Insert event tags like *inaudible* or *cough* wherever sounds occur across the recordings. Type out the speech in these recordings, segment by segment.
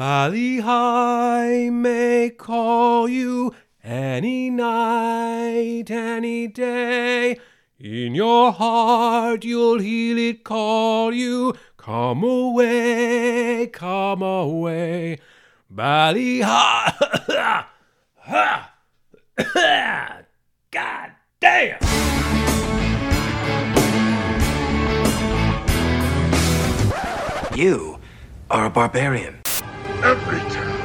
High may call you any night, any day. In your heart you'll heal it call you. Come away, come away. Bali Ha'i. *coughs* God damn! You are a barbarian. Every town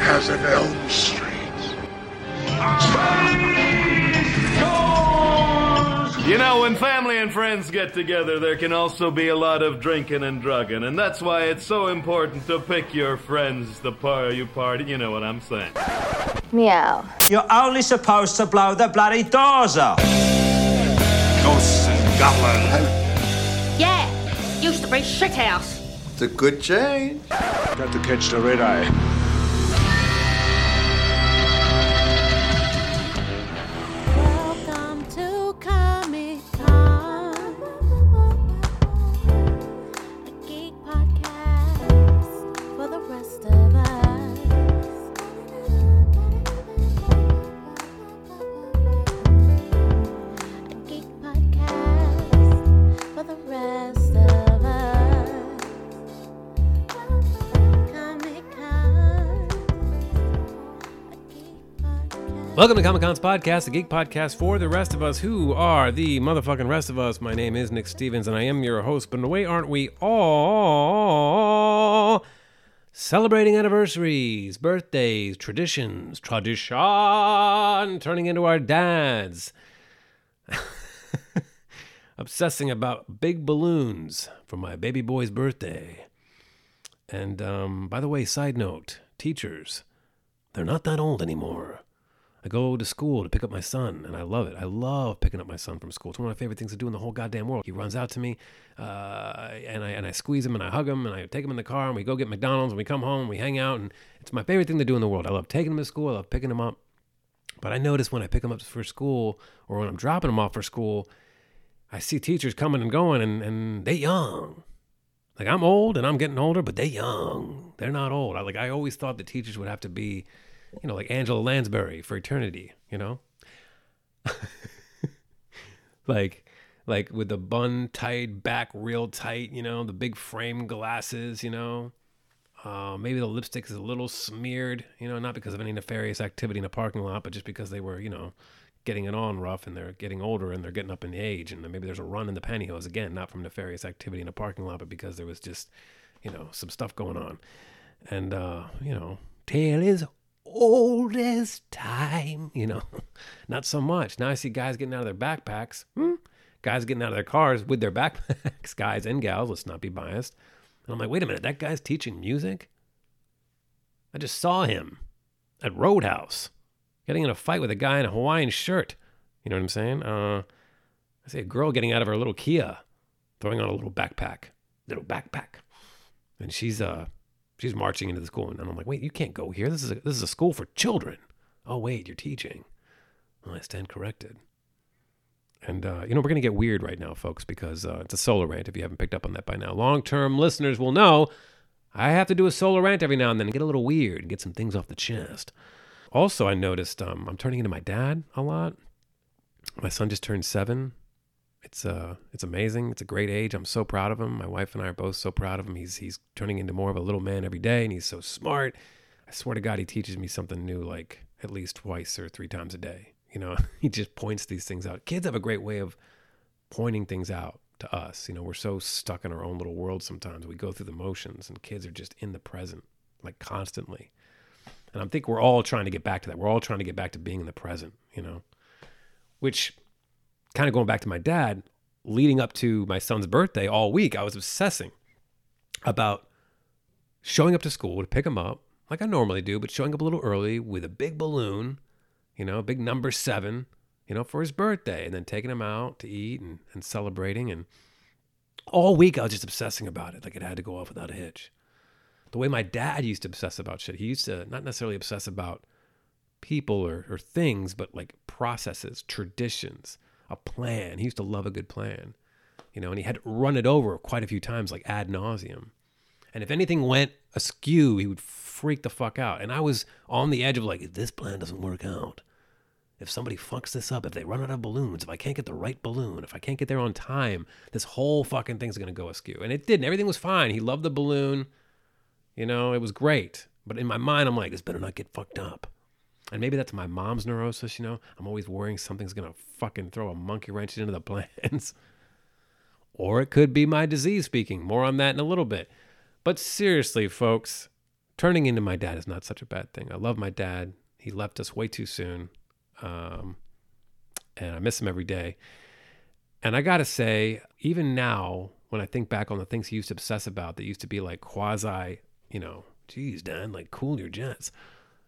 has an Elm Street. You know, when family and friends get together, there can also be a lot of drinking and drugging, and that's why it's so important to pick your friends the par you party. You know what I'm saying? Meow. You're only supposed to blow the bloody doors off. Ghosts and goblins. Yeah, used to be shithouse. It's a good change. Got to catch the red eye. Welcome to Comic Con's podcast, the geek podcast for the rest of us who are the motherfucking rest of us. My name is Nick Stevens and I am your host. But in a way, aren't we all celebrating anniversaries, birthdays, traditions, tradition, turning into our dads? *laughs* Obsessing about big balloons for my baby boy's birthday. And um, by the way, side note teachers, they're not that old anymore. I go to school to pick up my son, and I love it. I love picking up my son from school. It's one of my favorite things to do in the whole goddamn world. He runs out to me, uh, and I and I squeeze him and I hug him and I take him in the car and we go get McDonald's and we come home and we hang out and it's my favorite thing to do in the world. I love taking him to school. I love picking him up. But I notice when I pick him up for school or when I'm dropping him off for school, I see teachers coming and going and and they young. Like I'm old and I'm getting older, but they young. They're not old. I like I always thought that teachers would have to be, you know, like Angela Lansbury for eternity, you know? *laughs* like like with the bun tied back real tight, you know, the big frame glasses, you know. Uh, maybe the lipstick is a little smeared, you know, not because of any nefarious activity in a parking lot, but just because they were, you know, getting it on rough and they're getting older and they're getting up in age and maybe there's a run in the pantyhose again, not from nefarious activity in a parking lot, but because there was just, you know, some stuff going on. And uh, you know, tale is old as time, you know. *laughs* not so much. Now I see guys getting out of their backpacks. Hmm? Guys getting out of their cars with their *laughs* backpacks, guys and gals, let's not be biased. And I'm like, wait a minute, that guy's teaching music? I just saw him at Roadhouse getting in a fight with a guy in a Hawaiian shirt. You know what I'm saying? Uh, I see a girl getting out of her little Kia, throwing on a little backpack, little backpack, and she's uh she's marching into the school, and I'm like, wait, you can't go here. This is a, this is a school for children. Oh wait, you're teaching. Well, I stand corrected. And uh, you know we're gonna get weird right now, folks, because uh, it's a solar rant. If you haven't picked up on that by now, long-term listeners will know I have to do a solar rant every now and then and get a little weird and get some things off the chest. Also, I noticed um, I'm turning into my dad a lot. My son just turned seven. It's uh, it's amazing. It's a great age. I'm so proud of him. My wife and I are both so proud of him. He's he's turning into more of a little man every day, and he's so smart. I swear to God, he teaches me something new like at least twice or three times a day. You know, *laughs* he just points these things out. Kids have a great way of pointing things out to us. You know, we're so stuck in our own little world sometimes. We go through the motions, and kids are just in the present, like constantly. And I think we're all trying to get back to that. We're all trying to get back to being in the present, you know, which kind of going back to my dad, leading up to my son's birthday all week, I was obsessing about showing up to school to pick him up, like I normally do, but showing up a little early with a big balloon, you know, big number seven, you know, for his birthday, and then taking him out to eat and, and celebrating. And all week I was just obsessing about it, like it had to go off without a hitch the way my dad used to obsess about shit. He used to not necessarily obsess about people or, or things, but like processes, traditions, a plan. He used to love a good plan, you know, and he had run it over quite a few times, like ad nauseum. And if anything went askew, he would freak the fuck out. And I was on the edge of like, if this plan doesn't work out, if somebody fucks this up, if they run out of balloons, if I can't get the right balloon, if I can't get there on time, this whole fucking thing's gonna go askew. And it didn't. Everything was fine. He loved the balloon. You know, it was great. But in my mind, I'm like, this better not get fucked up. And maybe that's my mom's neurosis, you know? I'm always worrying something's gonna fucking throw a monkey wrench into the *laughs* plans. or it could be my disease speaking. More on that in a little bit. But seriously, folks, turning into my dad is not such a bad thing. I love my dad. He left us way too soon. Um, and I miss him every day. And I got to say, even now, when I think back on the things he used to obsess about that used to be like quasi, you know, geez, Dan, like cool your jets.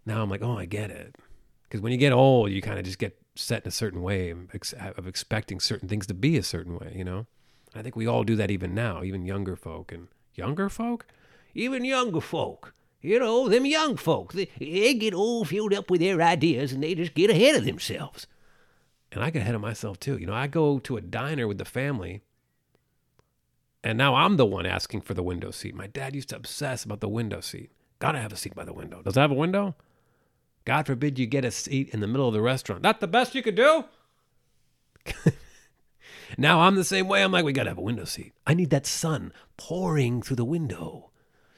Now I'm like, oh, I get it. Because when you get old, you kind of just get set in a certain way of expecting certain things to be a certain way, you know? I think we all do that even now, even younger folk. And younger folk? Even younger folk. You know, them young folk, they, they get all filled up with their ideas and they just get ahead of themselves. And I get ahead of myself too. You know, I go to a diner with the family and now I'm the one asking for the window seat. My dad used to obsess about the window seat. Gotta have a seat by the window. Does it have a window? God forbid you get a seat in the middle of the restaurant. That the best you could do? *laughs* now I'm the same way. I'm like, we gotta have a window seat. I need that sun pouring through the window,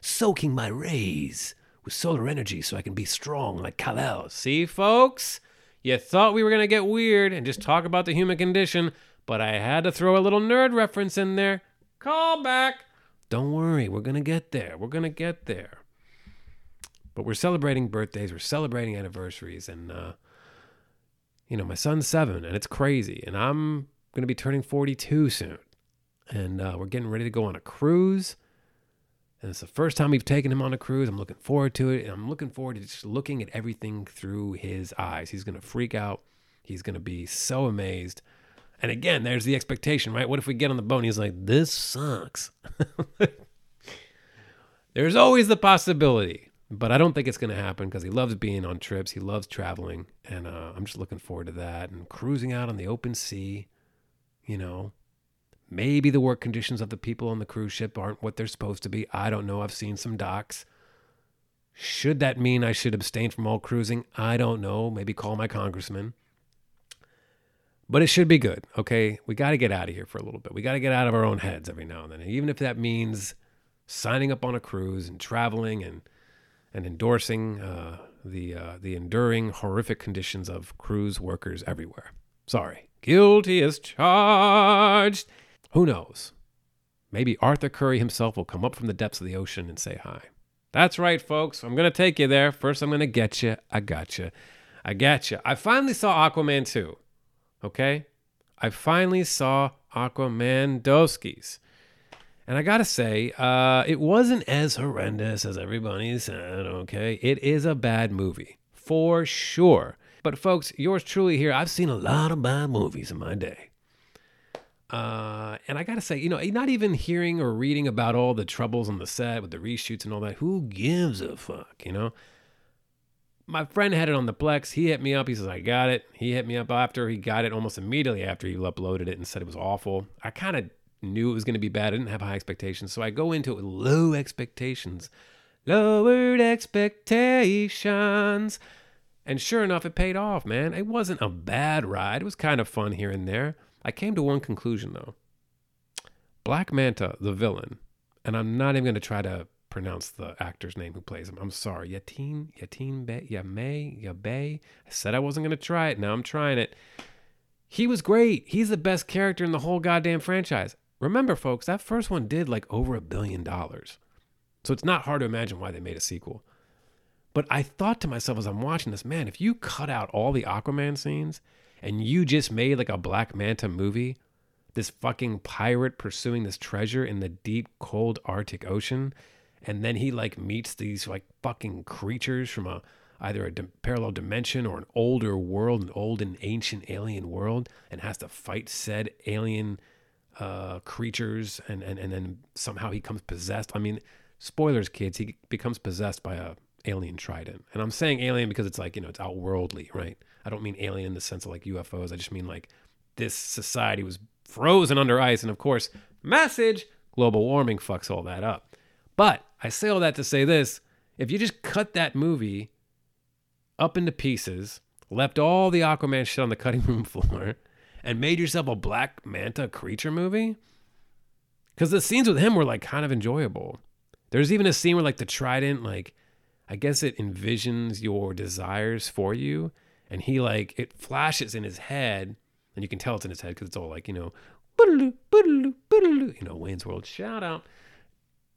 soaking my rays with solar energy so I can be strong like Kal-El. See, folks? You thought we were gonna get weird and just talk about the human condition, but I had to throw a little nerd reference in there. Call back. Don't worry, we're gonna get there. We're gonna get there. But we're celebrating birthdays, we're celebrating anniversaries, and uh, you know, my son's seven, and it's crazy, and I'm gonna be turning 42 soon, and uh, we're getting ready to go on a cruise. And it's the first time we've taken him on a cruise. I'm looking forward to it. And I'm looking forward to just looking at everything through his eyes. He's going to freak out. He's going to be so amazed. And again, there's the expectation, right? What if we get on the boat and he's like, this sucks? *laughs* there's always the possibility, but I don't think it's going to happen because he loves being on trips. He loves traveling. And uh, I'm just looking forward to that and cruising out on the open sea, you know. Maybe the work conditions of the people on the cruise ship aren't what they're supposed to be. I don't know. I've seen some docs. Should that mean I should abstain from all cruising? I don't know. Maybe call my congressman. But it should be good, okay? We got to get out of here for a little bit. We got to get out of our own heads every now and then. And even if that means signing up on a cruise and traveling and and endorsing uh, the uh, the enduring horrific conditions of cruise workers everywhere. Sorry, guilty as charged. Who knows? Maybe Arthur Curry himself will come up from the depths of the ocean and say hi. That's right, folks. I'm to take you there. First, I'm to get you. I got you. I got you. I finally saw Aquaman 2. Okay? I finally saw Aquaman Doskies. And I got to say, uh, it wasn't as horrendous as everybody said, okay? It is a bad movie, for sure. But, folks, yours truly here, I've seen a lot of bad movies in my day. Uh, and I gotta say, you know, not even hearing or reading about all the troubles on the set with the reshoots and all that, who gives a fuck, you know? My friend had it on the Plex. He hit me up. He says, I got it. He hit me up after. He got it almost immediately after he uploaded it and said it was awful. I kind of knew it was going to be bad. I didn't have high expectations. So I go into it with low expectations. Lowered expectations. And sure enough, it paid off, man. It wasn't a bad ride. It was kind of fun here and there. I came to one conclusion though. Black Manta, the villain, and I'm not even going to try to pronounce the actor's name who plays him. I'm sorry, Yatin, Yatin Bay, Yamay, Yabay. I said I wasn't going to try it. Now I'm trying it. He was great. He's the best character in the whole goddamn franchise. Remember, folks, that first one did like over a billion dollars. So it's not hard to imagine why they made a sequel. But I thought to myself as I'm watching this, man, if you cut out all the Aquaman scenes and you just made like a Black Manta movie, this fucking pirate pursuing this treasure in the deep, cold Arctic Ocean, and then he like meets these like fucking creatures from a either a parallel dimension or an older world, an old and ancient alien world, and has to fight said alien uh, creatures, and, and and then somehow he comes possessed. I mean, spoilers, kids. He becomes possessed by a alien trident, and I'm saying alien because it's like you know it's outworldly, right? I don't mean alien in the sense of like UFOs. I just mean like this society was frozen under ice. And of course, message global warming fucks all that up. But I say all that to say this if you just cut that movie up into pieces, left all the Aquaman shit on the cutting room *laughs* floor, and made yourself a Black Manta creature movie, because the scenes with him were like kind of enjoyable. There's even a scene where like the trident, like, I guess it envisions your desires for you, and he like it flashes in his head, and you can tell it's in his head because it's all like you know, you know, Wayne's World shout out.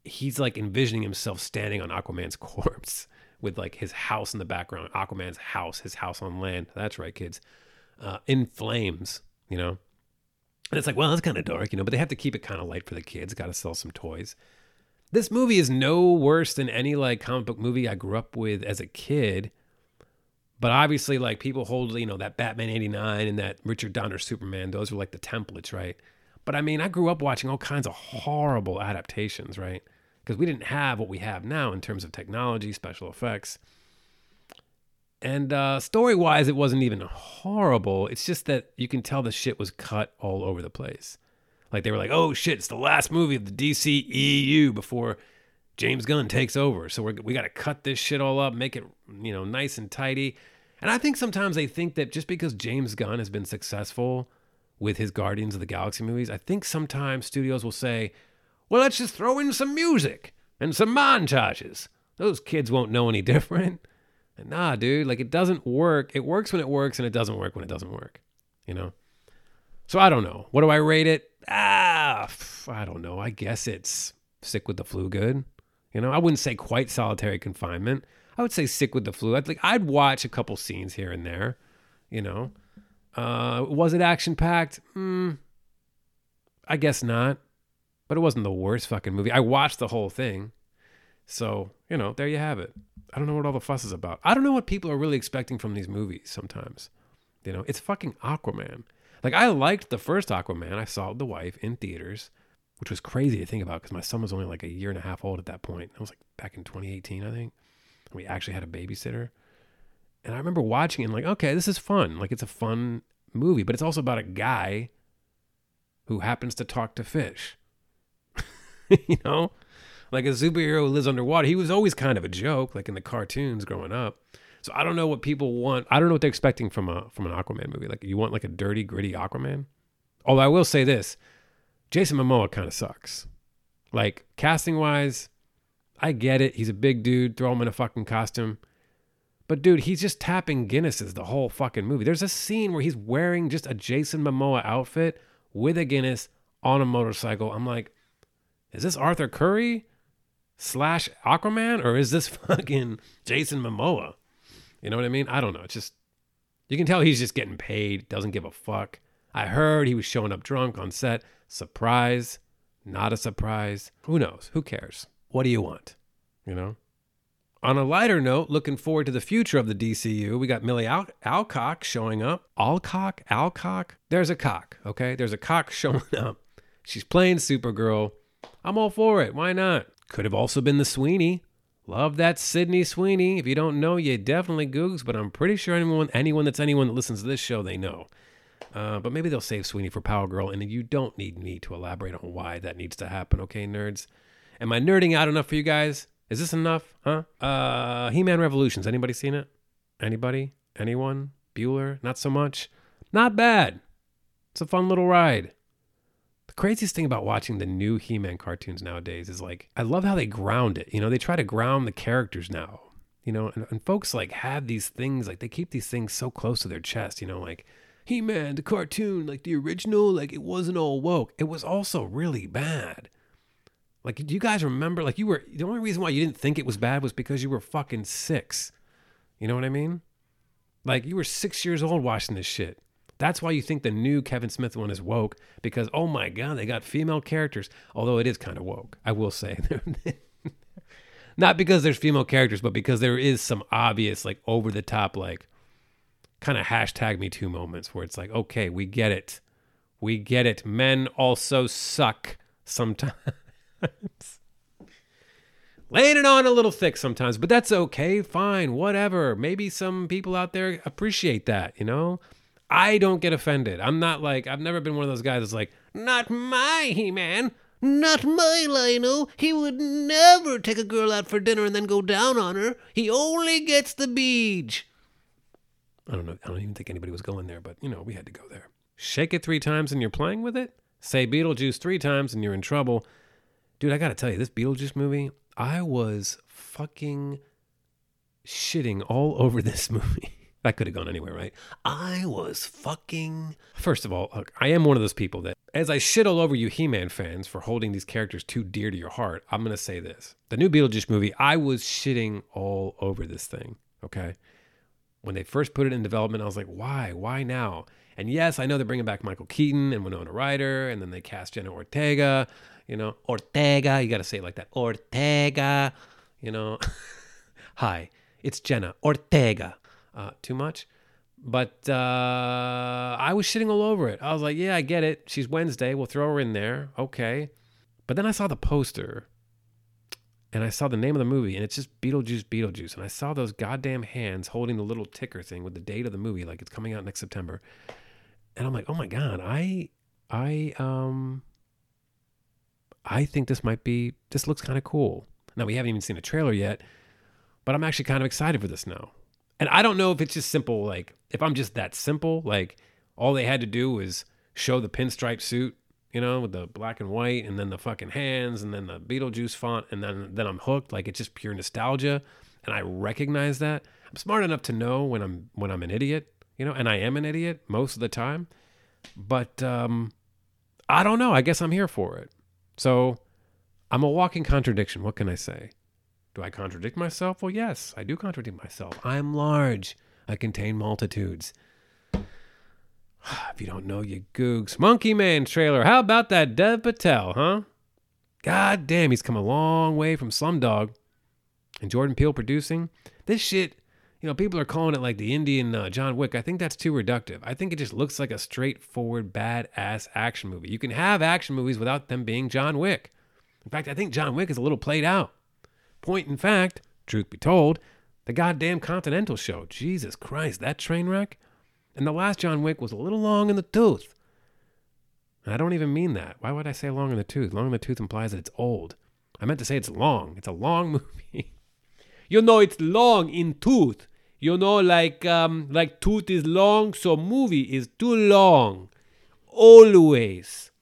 He's like envisioning himself standing on Aquaman's *laughs* corpse with like his house in the background, Aquaman's house, his house on land. That's right, kids, uh, in flames, you know. And it's like, well, that's kind of dark, you know, but they have to keep it kind of light for the kids. Got to sell some toys. This movie is no worse than any like comic book movie I grew up with as a kid. But obviously, like people hold, you know, that Batman 89 and that Richard Donner Superman, those were like the templates, right? But I mean, I grew up watching all kinds of horrible adaptations, right? Because we didn't have what we have now in terms of technology, special effects. And uh, story wise, it wasn't even horrible. It's just that you can tell the shit was cut all over the place. Like they were like, oh shit, it's the last movie of the DC EU before James Gunn takes over. So we're, we got to cut this shit all up, make it, you know, nice and tidy. And I think sometimes they think that just because James Gunn has been successful with his Guardians of the Galaxy movies, I think sometimes studios will say, well, let's just throw in some music and some montages. Those kids won't know any *laughs* different. Nah, dude, like it doesn't work. It works when it works and it doesn't work when it doesn't work, you know? So I don't know. What do I rate it? Ah, I don't know. I guess it's sick with the flu good. You know, I wouldn't say quite solitary confinement. I would say sick with the flu. I'd like I'd watch a couple scenes here and there, you know. Uh was it action packed? Mm, I guess not. But it wasn't the worst fucking movie. I watched the whole thing. So, you know, there you have it. I don't know what all the fuss is about. I don't know what people are really expecting from these movies sometimes. You know, it's fucking Aquaman. Like I liked the first Aquaman. I saw the wife in theaters, which was crazy to think about because my son was only like a year and a half old at that point. That was like back in 2018, I think. We actually had a babysitter. And I remember watching it and like, okay, this is fun. Like it's a fun movie, but it's also about a guy who happens to talk to fish. *laughs* you know? Like a superhero who lives underwater. He was always kind of a joke, like in the cartoons growing up. So I don't know what people want. I don't know what they're expecting from a from an Aquaman movie. Like you want like a dirty, gritty Aquaman. Although I will say this, Jason Momoa kind of sucks. Like casting wise, I get it. He's a big dude. Throw him in a fucking costume. But dude, he's just tapping Guinnesses the whole fucking movie. There's a scene where he's wearing just a Jason Momoa outfit with a Guinness on a motorcycle. I'm like, is this Arthur Curry slash Aquaman or is this *laughs* fucking Jason Momoa? You know what I mean? I don't know. It's just you can tell he's just getting paid, doesn't give a fuck. I heard he was showing up drunk on set. Surprise, not a surprise. Who knows? Who cares? What do you want? You know? On a lighter note, looking forward to the future of the DCU, we got Millie Al- Alcock showing up. Alcock? Alcock? There's a cock, okay? There's a cock *laughs* showing up. She's playing Supergirl. I'm all for it. Why not? Could have also been the Sweeney. Love that Sydney Sweeney. If you don't know, you definitely googs, but I'm pretty sure anyone anyone that's anyone that listens to this show, they know. Uh, but maybe they'll save Sweeney for Power Girl, and you don't need me to elaborate on why that needs to happen, okay, nerds? Am I nerding out enough for you guys? Is this enough? Huh? Uh, He-Man Revolutions. Anybody seen it? Anybody? Anyone? Bueller? Not so much. Not bad. It's a fun little ride. The craziest thing about watching the new He-Man cartoons nowadays is like I love how they ground it. You know, they try to ground the characters now. You know, and, and folks like have these things like they keep these things so close to their chest. You know, like He-Man, the cartoon, like the original, like it wasn't all woke. It was also really bad. Like, do you guys remember? Like, you were the only reason why you didn't think it was bad was because you were fucking six. You know what I mean? Like, you were six years old watching this shit. That's why you think the new Kevin Smith one is woke because, oh my God, they got female characters. Although it is kind of woke, I will say. *laughs* Not because there's female characters, but because there is some obvious, like, over the top, like, kind of hashtag me too moments where it's like, okay, we get it. We get it. Men also suck sometimes. *laughs* Laying it on a little thick sometimes, but that's okay. Fine, whatever. Maybe some people out there appreciate that, you know? I don't get offended. I'm not like, I've never been one of those guys that's like, not my He Man, Not my Lionel. He would never take a girl out for dinner and then go down on her. He only gets the beach. I don't know. I don't even think anybody was going there, but you know, we had to go there. Shake it three times and you're playing with it? Say Beetlejuice three times and you're in trouble. Dude, I gotta tell you, this Beetlejuice movie, I was fucking shitting all over this *laughs* movie. That could have gone anywhere, right? I was fucking. First of all, look, I am one of those people that, as I shit all over you He Man fans for holding these characters too dear to your heart, I'm going to say this. The new Beetlejuice movie, I was shitting all over this thing, okay? When they first put it in development, I was like, why? Why now? And yes, I know they're bringing back Michael Keaton and Winona Ryder, and then they cast Jenna Ortega, you know, Ortega, you got to say it like that, Ortega, you know. *laughs* Hi, it's Jenna Ortega uh, too much. But uh, I was shitting all over it. I was like, yeah, I get it. She's Wednesday. We'll throw her in there. Okay. But then I saw the poster and I saw the name of the movie and it's just Beetlejuice, Beetlejuice. And I saw those goddamn hands holding the little ticker thing with the date of the movie, like it's coming out next September. And I'm like, oh my God, I, I, um, I think this might be, this looks kind of cool. Now, we haven't even seen a trailer yet, but I'm actually kind of excited for this now. And I don't know if it's just simple, like if I'm just that simple, like all they had to do was show the pinstripe suit, you know, with the black and white, and then the fucking hands, and then the Beetlejuice font, and then then I'm hooked. Like it's just pure nostalgia, and I recognize that. I'm smart enough to know when I'm when I'm an idiot, you know, and I am an idiot most of the time. But um, I don't know. I guess I'm here for it. So I'm a walking contradiction. What can I say? Do I contradict myself? Well, yes, I do contradict myself. I'm large. I contain multitudes. *sighs* if you don't know, you googs. Monkey Man trailer. How about that Dev Patel, huh? God damn, he's come a long way from Slumdog. And Jordan Peele producing. This shit, you know, people are calling it like the Indian uh, John Wick. I think that's too reductive. I think it just looks like a straightforward, badass action movie. You can have action movies without them being John Wick. In fact, I think John Wick is a little played out. Point in fact, truth be told, the goddamn Continental show. Jesus Christ, that train wreck. And the last John Wick was a little long in the tooth. And I don't even mean that. Why would I say long in the tooth? Long in the tooth implies that it's old. I meant to say it's long. It's a long *laughs* movie. you know, it's long in tooth. You know, like um, like tooth is long, so movie is too long. Always.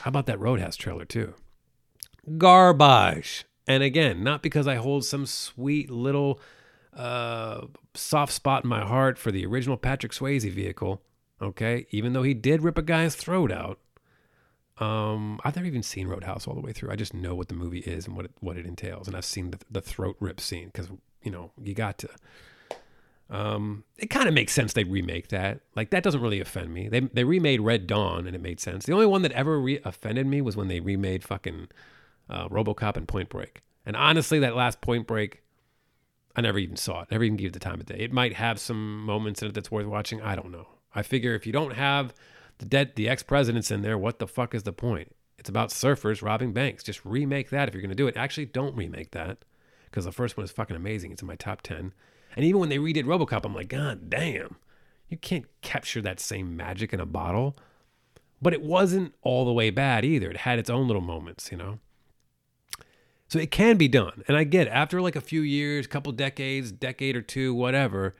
How about that Roadhouse trailer too? Garbage. And again, not because I hold some sweet little uh, soft spot in my heart for the original Patrick Swayze vehicle, okay? Even though he did rip a guy's throat out. Um, I've never even seen Roadhouse all the way through. I just know what the movie is and what it, what it entails, and I've seen the, the throat rip scene because you know you got to. Um, it kind of makes sense they remake that. Like that doesn't really offend me. They they remade Red Dawn and it made sense. The only one that ever re- offended me was when they remade fucking uh, RoboCop and Point Break. And honestly, that last Point Break, I never even saw it. Never even gave it the time of day. It might have some moments in it that's worth watching. I don't know. I figure if you don't have the dead, the ex presidents in there, what the fuck is the point? It's about surfers robbing banks. Just remake that if you're going to do it. Actually, don't remake that because the first one is fucking amazing. It's in my top 10. And even when they redid Robocop, I'm like, God damn, you can't capture that same magic in a bottle. But it wasn't all the way bad either. It had its own little moments, you know? So it can be done. And I get it. After like a few years, couple decades, decade or two, whatever,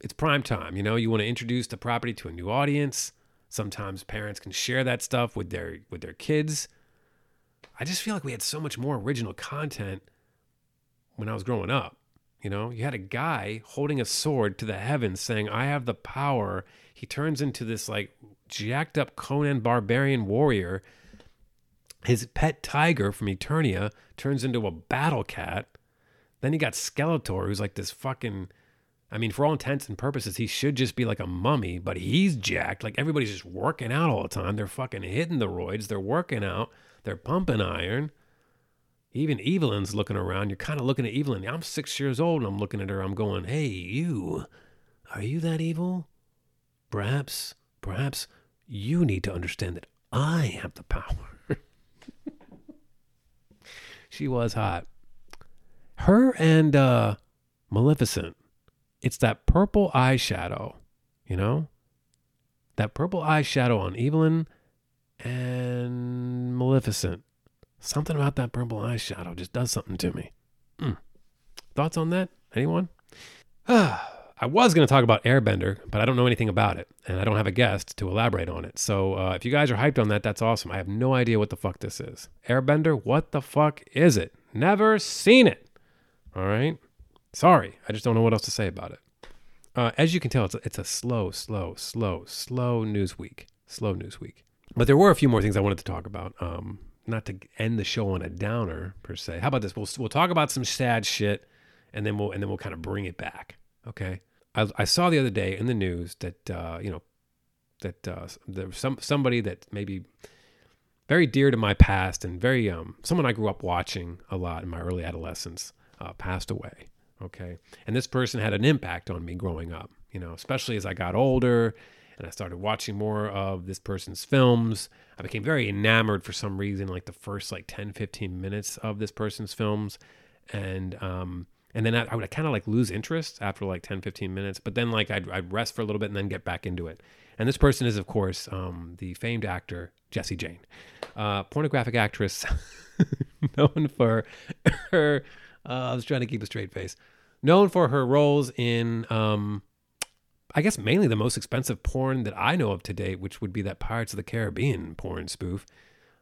it's prime time. You know, you want to introduce the property to a new audience. Sometimes parents can share that stuff with their with their kids. I just feel like we had so much more original content when I was growing up. You know, you had a guy holding a sword to the heavens saying, I have the power. He turns into this like jacked up Conan barbarian warrior his pet tiger from Eternia turns into a battle cat. Then you got Skeletor, who's like this fucking. I mean, for all intents and purposes, he should just be like a mummy, but he's jacked. Like everybody's just working out all the time. They're fucking hitting the roids. They're working out. They're pumping iron. Even Evil-Lyn's looking around. You're kind of looking at Evil-Lyn. I'm six years old and I'm looking at her. I'm going, hey, you. Are you that evil? Perhaps, perhaps you need to understand that I have the power. She was hot. Her and uh, Maleficent, it's that purple eyeshadow, you know? That purple eyeshadow on Evil-Lyn and Maleficent. Something about that purple eyeshadow just does something to me. Hmm. Thoughts on that? Anyone? *sighs* I was going to talk about Airbender, but I don't know anything about it, and I don't have a guest to elaborate on it. So uh, if you guys are hyped on that, that's awesome. I have no idea what the fuck this is. Airbender, what the fuck is it? Never seen it. All right. Sorry, I just don't know what else to say about it. Uh, as you can tell, it's a, it's a slow, slow, slow, slow news week. Slow news week. But there were a few more things I wanted to talk about. Um, not to end the show on a downer per se. How about this? We'll we'll talk about some sad shit, and then we'll and then we'll kind of bring it back. Okay. I, I saw the other day in the news that uh, you know that uh, there was some somebody that maybe very dear to my past and very um someone I grew up watching a lot in my early adolescence uh, passed away. Okay, and this person had an impact on me growing up. You know, especially as I got older and I started watching more of this person's films. I became very enamored for some reason, like the first like 10, 15 minutes of this person's films. And, um, and then I, I would kind of like lose interest after like 10, 15 minutes, but then like I'd, I'd rest for a little bit and then get back into it. And this person is, of course, um, the famed actor Jesse Jane, uh, pornographic actress *laughs* known for her. Uh, I was trying to keep a straight face. Known for her roles in, um, I guess, mainly the most expensive porn that I know of to date, which would be that Pirates of the Caribbean porn spoof.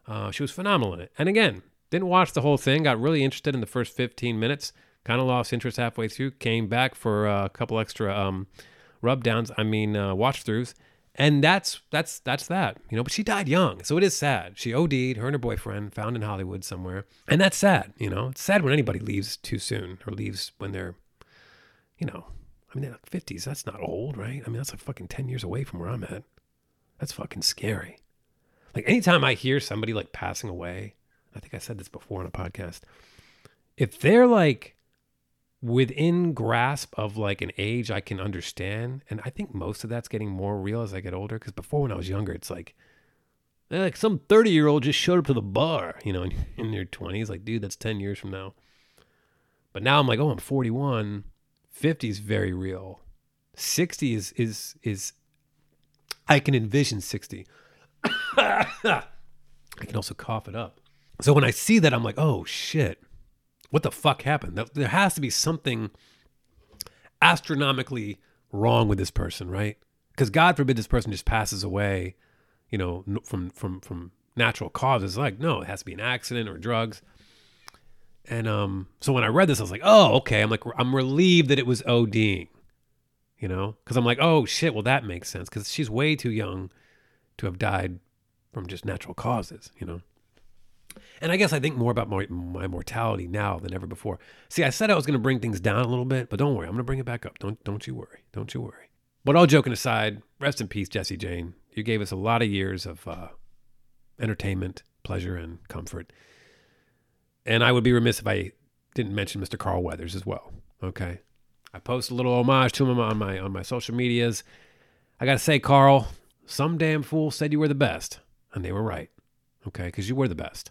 Uh, she was phenomenal in it. And again, didn't watch the whole thing. Got really interested in the first 15 minutes. Kind of lost interest halfway through. Came back for a couple extra um, rub downs. I mean, uh, watch throughs. And that's that's that's that, you know. But she died young, so it is sad. She OD'd. Her and her boyfriend found in Hollywood somewhere, and that's sad. You know, it's sad when anybody leaves too soon or leaves when they're, you know, I mean, they're like fifties. That's not old, right? I mean, that's like fucking ten years away from where I'm at. That's fucking scary. Like anytime I hear somebody like passing away, I think I said this before on a podcast. If they're like within grasp of like an age I can understand, and I think most of that's getting more real as I get older. Because before, when I was younger, it's like, eh, like some thirty year old just showed up to the bar, you know, in, their twenties. Like, dude, that's ten years from now. But now I'm like, oh, I'm 41. 50 is very real. 60 is is is I can envision 60. *coughs* I can also cough it up. So when I see that, I'm like, oh shit, what the fuck happened? There- has to be something astronomically wrong with this person, right? Because God forbid this person just passes away, you know, from from from natural causes. Like, no, it has to be an accident or drugs. And um, so when I read this, I was like, oh, okay. I'm like, I'm relieved that it was ODing, you know, because I'm like, oh shit, well that makes sense because she's way too young to have died from just natural causes, you know. And I guess I think more about my, my mortality now than ever before. See, I said I was going to bring things down a little bit, but don't worry, I'm going to bring it back up. Don't don't you worry, don't you worry. But all joking aside, rest in peace, Jesse Jane. You gave us a lot of years of uh, entertainment, pleasure, and comfort. And I would be remiss if I didn't mention Mr. Carl Weathers as well. Okay, I post a little homage to him on my on my social medias. I got to say, Carl, some damn fool said you were the best, and they were right. Okay, because you were the best.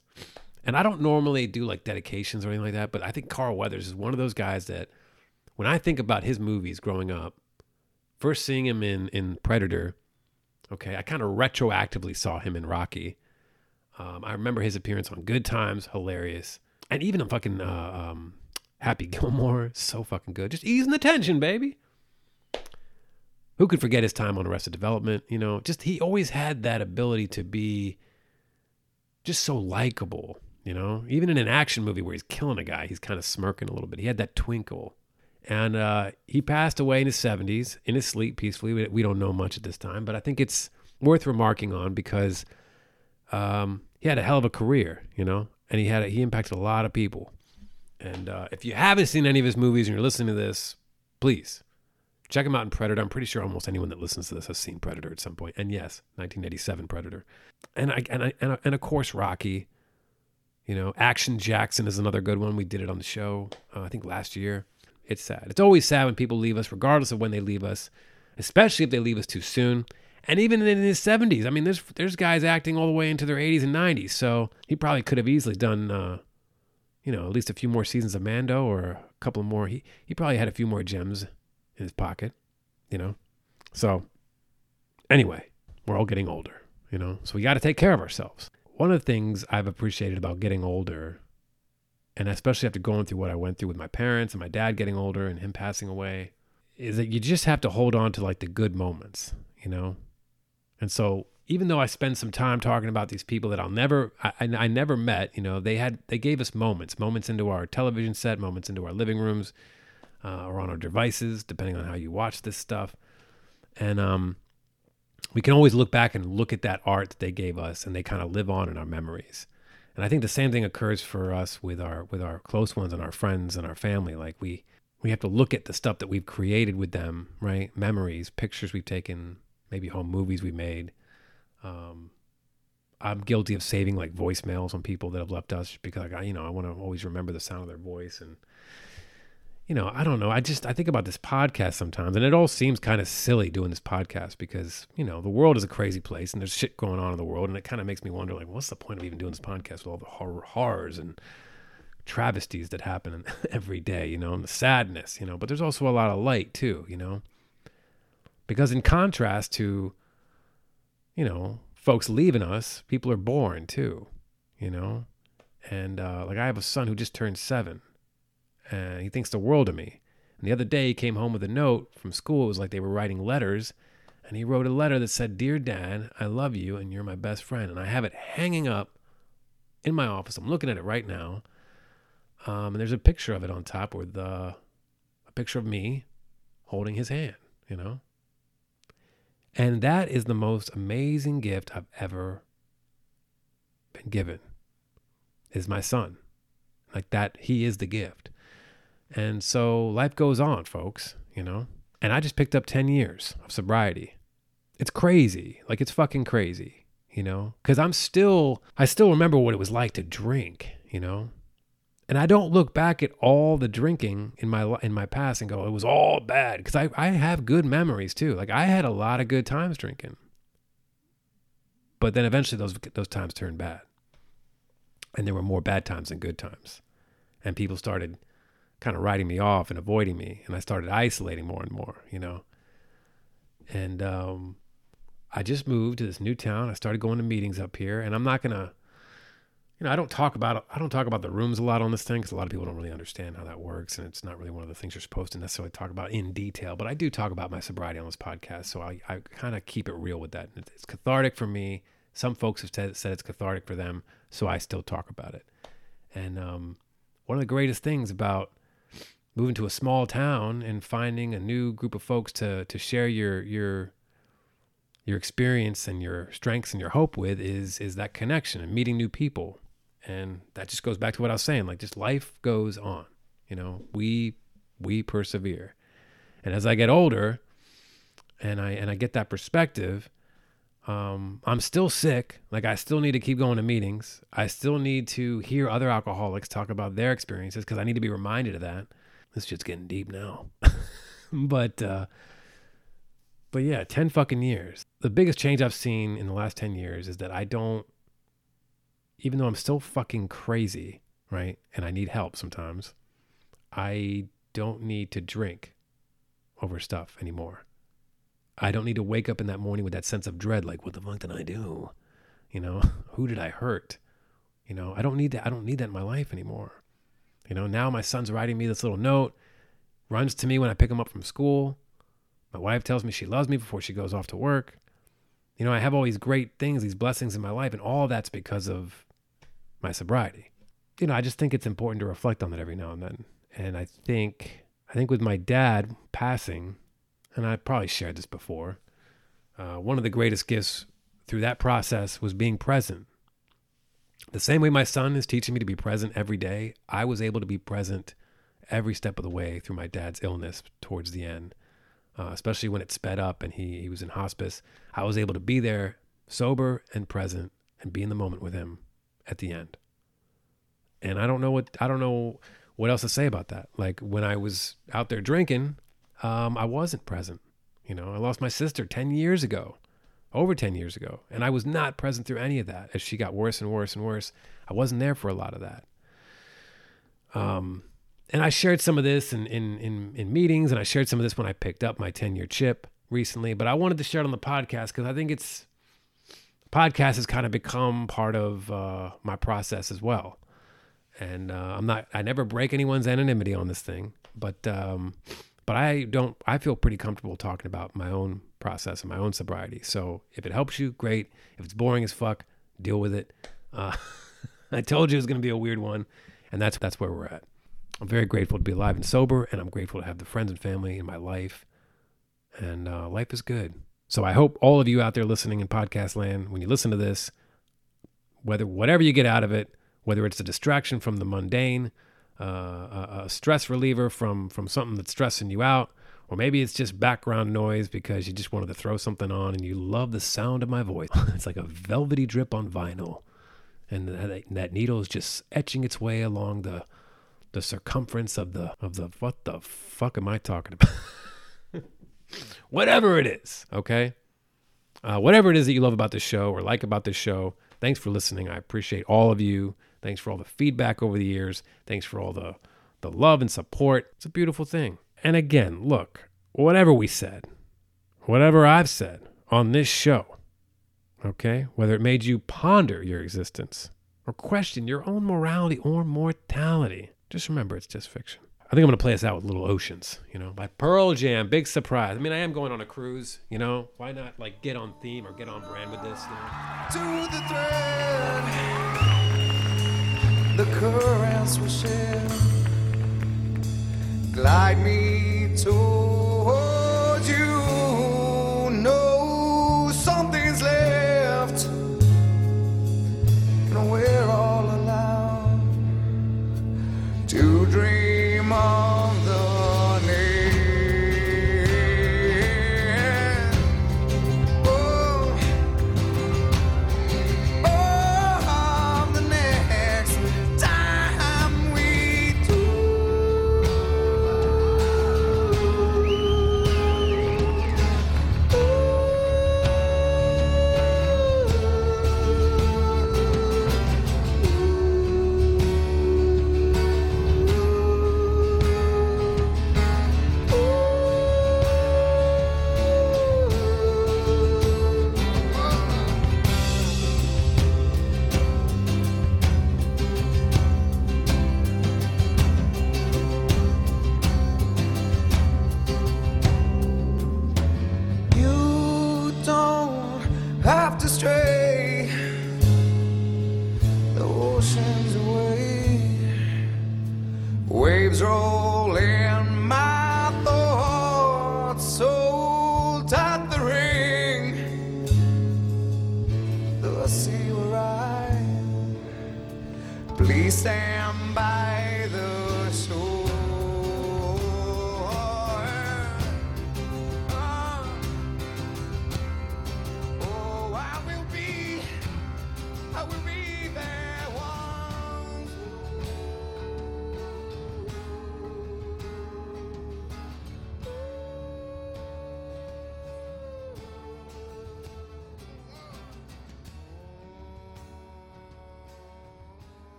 And I don't normally do like dedications or anything like that, but I think Carl Weathers is one of those guys that, when I think about his movies growing up, first seeing him in in Predator, okay, I kind of retroactively saw him in Rocky. Um, I remember his appearance on Good Times, hilarious, and even in fucking uh, um, Happy Gilmore, *laughs* so fucking good. Just easing the tension, baby. Who could forget his time on Arrested Development? You know, just he always had that ability to be just so likable. You know, even in an action movie where he's killing a guy, he's kind of smirking a little bit. He had that twinkle. And uh, he passed away in his 70s in his sleep peacefully. We, we don't know much at this time, but I think it's worth remarking on because um, he had a hell of a career, you know, and he had a, he impacted a lot of people. And uh, if you haven't seen any of his movies and you're listening to this, please check him out in Predator. I'm pretty sure almost anyone that listens to this has seen Predator at some point. And yes, 1987 Predator, and I and I, and, and of course Rocky. You know, Action Jackson is another good one. We did it on the show, uh, I think last year. It's sad. It's always sad when people leave us, regardless of when they leave us, especially if they leave us too soon. And even in his 70s, I mean, there's there's guys acting all the way into their 80s and 90s. So he probably could have easily done, uh, you know, at least a few more seasons of Mando or a couple more. He he probably had a few more gems in his pocket, you know. So anyway, we're all getting older, you know. So we got to take care of ourselves. one of the things I've appreciated about getting older, and especially after going through what I went through with my parents and my dad getting older and him passing away, is that you just have to hold on to like the good moments, you know? And so even though I spend some time talking about these people that I'll never, I, I, I never met, you know, they had, they gave us moments, moments into our television set, moments into our living rooms, uh, or on our devices, depending on how you watch this stuff. And um, we can always look back and look at that art that they gave us, and they kind of live on in our memories. And I think the same thing occurs for us with our with our close ones and our friends and our family. Like we we have to look at the stuff that we've created with them, right? Memories, pictures we've taken, maybe home movies we made. Um, I'm guilty of saving like voicemails on people that have left us because I, you know, I want to always remember the sound of their voice and you know, I don't know. I just I think about this podcast sometimes and it all seems kind of silly doing this podcast because, you know, the world is a crazy place and there's shit going on in the world and it kind of makes me wonder like what's the point of even doing this podcast with all the horror horrors and travesties that happen *laughs* every day, you know, and the sadness, you know, but there's also a lot of light too, you know. Because in contrast to you know, folks leaving us, people are born too, you know? And uh, like I have a son who just turned seven and he thinks the world of me. And the other day he came home with a note from school. It was like they were writing letters. And he wrote a letter that said, Dear Dad, I love you and you're my best friend. And I have it hanging up in my office. I'm looking at it right now. Um, and there's a picture of it on top with uh, a picture of me holding his hand, you know? And that is the most amazing gift I've ever been given. Is my son. Like that he is the gift. And so life goes on, folks, you know. And I just picked up 10 years of sobriety. It's crazy. Like it's fucking crazy, you know? Cuz I'm still I still remember what it was like to drink, you know? And I don't look back at all the drinking in my in my past and go, it was all bad. Because I, I have good memories too. Like I had a lot of good times drinking. But then eventually those those times turned bad. And there were more bad times than good times. And people started kind of writing me off and avoiding me. And I started isolating more and more, you know. And um, I just moved to this new town. I started going to meetings up here. And I'm not gonna you know, I don't talk about I don't talk about the rooms a lot on this thing because a lot of people don't really understand how that works, and it's not really one of the things you're supposed to necessarily talk about in detail. But I do talk about my sobriety on this podcast, so I, I kind of keep it real with that. It's cathartic for me. Some folks have said, said it's cathartic for them, so I still talk about it. And um, one of the greatest things about moving to a small town and finding a new group of folks to to share your your your experience and your strengths and your hope with is is that connection and meeting new people and that just goes back to what I was saying. Like just life goes on. You know, we we persevere. And as I get older and I and I get that perspective, um, I'm still sick. Like I still need to keep going to meetings. I still need to hear other alcoholics talk about their experiences because I need to be reminded of that. This shit's getting deep now. *laughs* but uh but yeah, 10 fucking years. The biggest change I've seen in the last 10 years is that I don't even though I'm still fucking crazy, right? And I need help sometimes, I don't need to drink over stuff anymore. I don't need to wake up in that morning with that sense of dread like what the fuck did I do? You know, *laughs* who did I hurt? You know, I don't need that I don't need that in my life anymore. You know, now my son's writing me this little note, runs to me when I pick him up from school. My wife tells me she loves me before she goes off to work. You know, I have all these great things, these blessings in my life, and all that's because of my sobriety. You know, I just think it's important to reflect on that every now and then. And I think, I think with my dad passing, and I probably shared this before, uh, one of the greatest gifts through that process was being present. The same way my son is teaching me to be present every day, I was able to be present every step of the way through my dad's illness towards the end, uh, especially when it sped up and he, he was in hospice. I was able to be there sober and present and be in the moment with him at the end. And I don't know what I don't know what else to say about that. Like when I was out there drinking, um, I wasn't present. You know, I lost my sister 10 years ago, over 10 years ago, and I was not present through any of that as she got worse and worse and worse. I wasn't there for a lot of that. Um, and I shared some of this in, in, in, in meetings, and I shared some of this when I picked up my 10 year chip recently, but I wanted to share it on the podcast because I think it's podcast has kind of become part of uh, my process as well. And uh, I'm not, I never break anyone's anonymity on this thing, but, um, but I don't, I feel pretty comfortable talking about my own process and my own sobriety. So if it helps you, great. If it's boring as fuck, deal with it. Uh, *laughs* I told you it was going to be a weird one, and that's that's where we're at. I'm very grateful to be alive and sober, and I'm grateful to have the friends and family in my life, and uh, life is good. So I hope all of you out there listening in podcast land, when you listen to this, whether whatever you get out of it, whether it's a distraction from the mundane, uh, a, a stress reliever from from something that's stressing you out, or maybe it's just background noise because you just wanted to throw something on and you love the sound of my voice. *laughs* it's like a velvety drip on vinyl, and that, that needle is just etching its way along the the circumference of the of the what the fuck am I talking about? *laughs* Whatever it is, okay. Uh, whatever it is that you love about this show or like about this show, thanks for listening. I appreciate all of you. Thanks for all the feedback over the years. Thanks for all the the love and support. It's a beautiful thing. And again, look, whatever we said, whatever I've said on this show, okay, whether it made you ponder your existence or question your own morality or mortality, just remember it's just fiction. I think I'm going to play us out with Little Oceans, you know, by Pearl Jam. Big surprise. I mean, I am going on a cruise, you know. Why not, like, get on theme or get on brand with this, you know? to the thread. The currents will share. Glide me towards